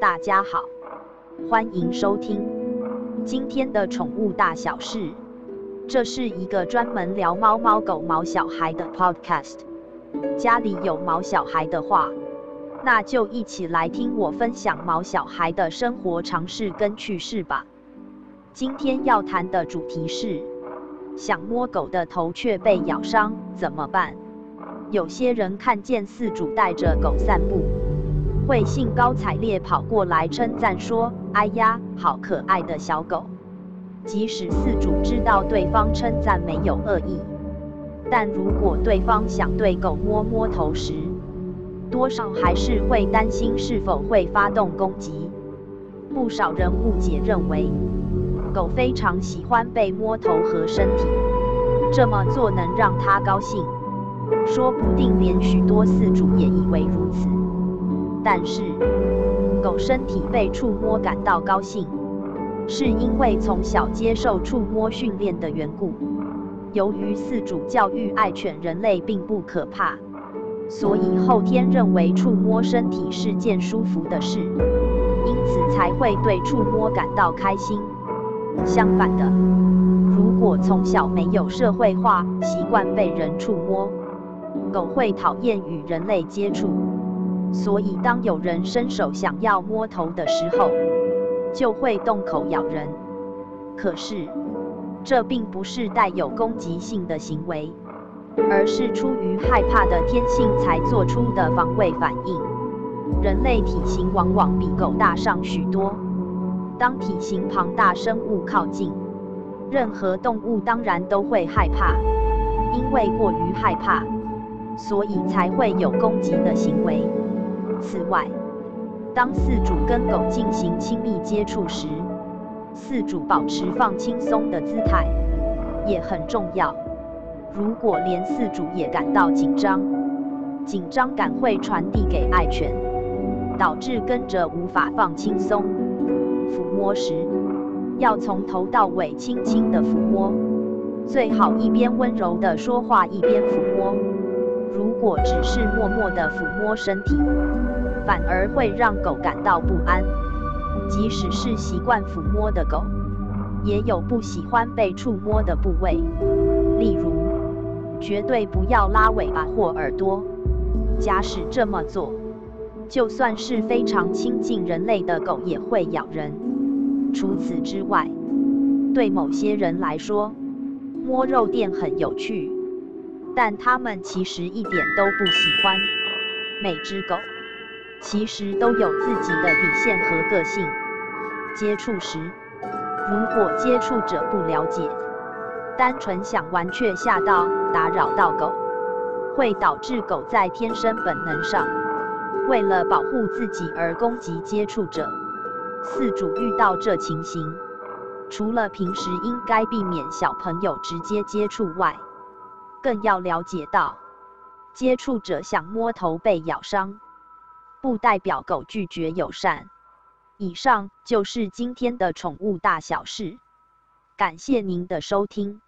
大家好，欢迎收听今天的宠物大小事。这是一个专门聊猫猫狗毛小孩的 podcast。家里有毛小孩的话，那就一起来听我分享毛小孩的生活常识跟趣事吧。今天要谈的主题是，想摸狗的头却被咬伤怎么办？有些人看见饲主带着狗散步，会兴高采烈跑过来称赞说：“哎呀，好可爱的小狗。”即使饲主知道对方称赞没有恶意，但如果对方想对狗摸摸头时，多少还是会担心是否会发动攻击。不少人误解认为，狗非常喜欢被摸头和身体，这么做能让它高兴。说不定连许多饲主也以为如此。但是，狗身体被触摸感到高兴，是因为从小接受触摸训练的缘故。由于饲主教育爱犬人类并不可怕，所以后天认为触摸身体是件舒服的事，因此才会对触摸感到开心。相反的，如果从小没有社会化习惯被人触摸，狗会讨厌与人类接触，所以当有人伸手想要摸头的时候，就会动口咬人。可是，这并不是带有攻击性的行为，而是出于害怕的天性才做出的防卫反应。人类体型往往比狗大上许多，当体型庞大生物靠近，任何动物当然都会害怕，因为过于害怕。所以才会有攻击的行为。此外，当饲主跟狗进行亲密接触时，饲主保持放轻松的姿态也很重要。如果连饲主也感到紧张，紧张感会传递给爱犬，导致跟着无法放轻松。抚摸时，要从头到尾轻轻的抚摸，最好一边温柔的说话一边抚摸。如果只是默默地抚摸身体，反而会让狗感到不安。即使是习惯抚摸的狗，也有不喜欢被触摸的部位。例如，绝对不要拉尾巴或耳朵。假使这么做，就算是非常亲近人类的狗也会咬人。除此之外，对某些人来说，摸肉垫很有趣。但它们其实一点都不喜欢。每只狗其实都有自己的底线和个性。接触时，如果接触者不了解，单纯想玩却吓到、打扰到狗，会导致狗在天生本能上，为了保护自己而攻击接触者。饲主遇到这情形，除了平时应该避免小朋友直接接触外，更要了解到，接触者想摸头被咬伤，不代表狗拒绝友善。以上就是今天的宠物大小事，感谢您的收听。